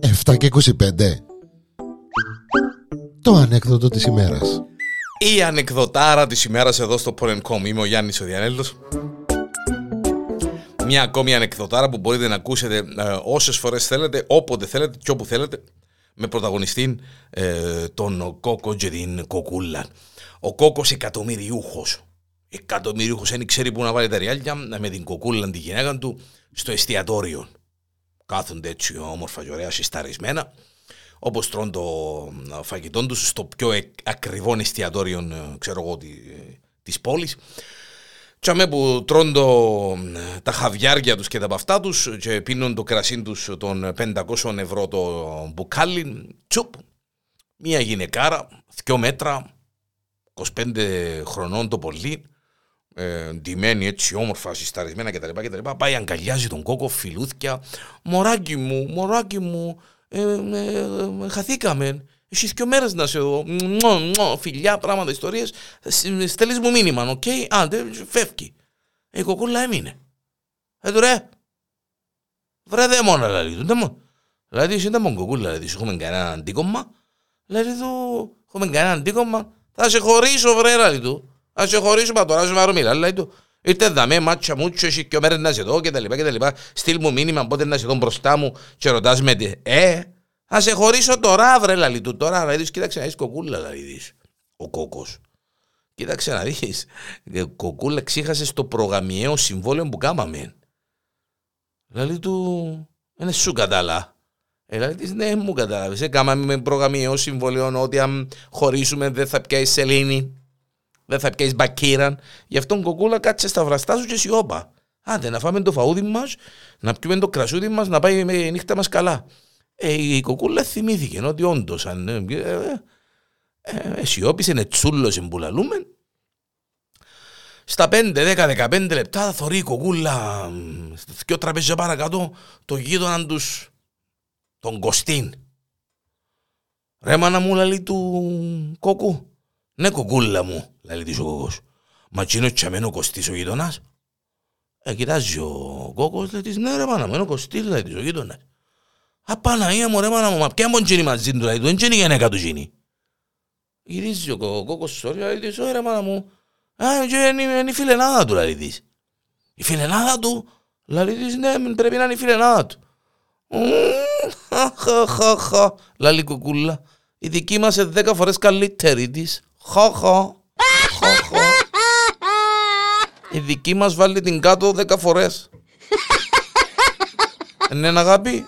Εφτά και 25 Το ανέκδοτο της ημέρας Η ανεκδοτάρα της ημέρας εδώ στο Polen.com Είμαι ο Γιάννης ο Διανέλος Μια ακόμη ανεκδοτάρα που μπορείτε να ακούσετε ε, όσες φορές θέλετε, όποτε θέλετε και όπου θέλετε με πρωταγωνιστή ε, τον Κόκο και την Κοκούλα. Ο Κόκος εκατομμυριούχος. Εκατομμυριούχος, δεν ξέρει πού να βάλει τα ριάλια με την Κοκούλα, τη γυναίκα του, στο εστιατόριο. Κάθονται έτσι όμορφα και ωραία συσταρισμένα, όπως τρώνε το φαγητό τους στο πιο ακριβό εστιατόριο, ε, ξέρω εγώ, της πόλης. Και αμέ που τρώνε τα χαβιάρια τους και τα παυτά τους και πίνουν το κρασί τους των 500 ευρώ το μπουκάλι, τσουπ, μια γυναικάρα, δυο μέτρα, 25 χρονών το πολύ, ε, ντυμένη έτσι όμορφα, συσταρισμένα κτλ, κτλ. Πάει αγκαλιάζει τον κόκο, φιλούθια. Μωράκι μου, μωράκι μου, ε, ε, ε χαθήκαμε. Έχεις και μέρε να σε δω. Φιλιά, πράγματα, ιστορίες. Στέλνεις μου μήνυμα, οκ. Okay? Άντε, φεύγει. Η κοκούλα έμεινε. Ε, ρε. Βρε, δεν μόνο, δηλαδή. Δεν μόνο. Δηλαδή, εσύ δεν μόνο κοκούλα, δηλαδή, έχουμε κανένα αντίκομμα. Δηλαδή, του έχουμε κανένα αντίκομμα. Θα σε χωρίσω, βρε, δηλαδή του. Θα σε χωρίσω, μα τώρα σου βάρω μιλά, δηλαδή του. Ήρθε δαμέ, μάτσα μου, και έχει και μέρες να σε δω και τα λοιπά και τα λοιπά. Στείλ μου μήνυμα, πότε να σε δω μπροστά μου και ρωτάς με τι. Ε, θα σε χωρίσω τώρα, βρε λαλί του. Τώρα να δεις, κοίταξε να δεις κοκούλα, λαλί δεις. Ο κόκος. Κοίταξε να δεις. Ε, κοκούλα ξύχασε το προγαμιαίο συμβόλαιο που κάμαμε. Λαλί του, είναι σου κατάλα. Ε, λαλί της, ναι, μου κατάλαβες. Ε, κάμαμε με προγαμιαίο συμβόλαιο ότι αν χωρίσουμε δεν θα πιάσει σελήνη. Δεν θα πιάσει μπακύραν. Γι' αυτόν κοκούλα κάτσε στα βραστά σου και σιώπα. Άντε να φάμε το φαούδι μας, να πιούμε το κρασούδι μας, να πάει η νύχτα μας καλά. Ε, η κοκούλα θυμήθηκε ότι όντως αν. Ε, ε, ε, αισιόπισε, είναι τσούλωσε που λαλούμε. Στα 5, 10, 15 λεπτά θωρεί η κοκούλα δυο τραπέζια παρακάτω το γείτονα τους τον Κωστίν. Ρε μάνα μου λαλεί του κόκου. Ναι κοκούλα μου λαλεί της ο κόκος. Μα τσίνο τσαμένο Κωστής ο γείτονας. Ε, κοιτάζει ο κόκος λέει της ναι ρε μάνα μου είναι ο Κωστής λέει της ο γείτονας. Απαναία μου ρε μάνα μου, μα ποια μόνο γίνει μαζί του, δηλαδή, δεν γίνει γενέκα του γίνει. Γυρίζει ο κόκκος σωρί, λέει της, ρε μάνα μου, α, είναι η φιλενάδα του, λέει της. Η φιλενάδα του, λέει της, ναι, πρέπει να είναι η φιλενάδα του. Χα, λέει κουκούλα, η δική μας είναι δέκα φορές καλύτερη της. Χα, χα, Η δική μας βάλει την κάτω δέκα φορές. Είναι αγάπη.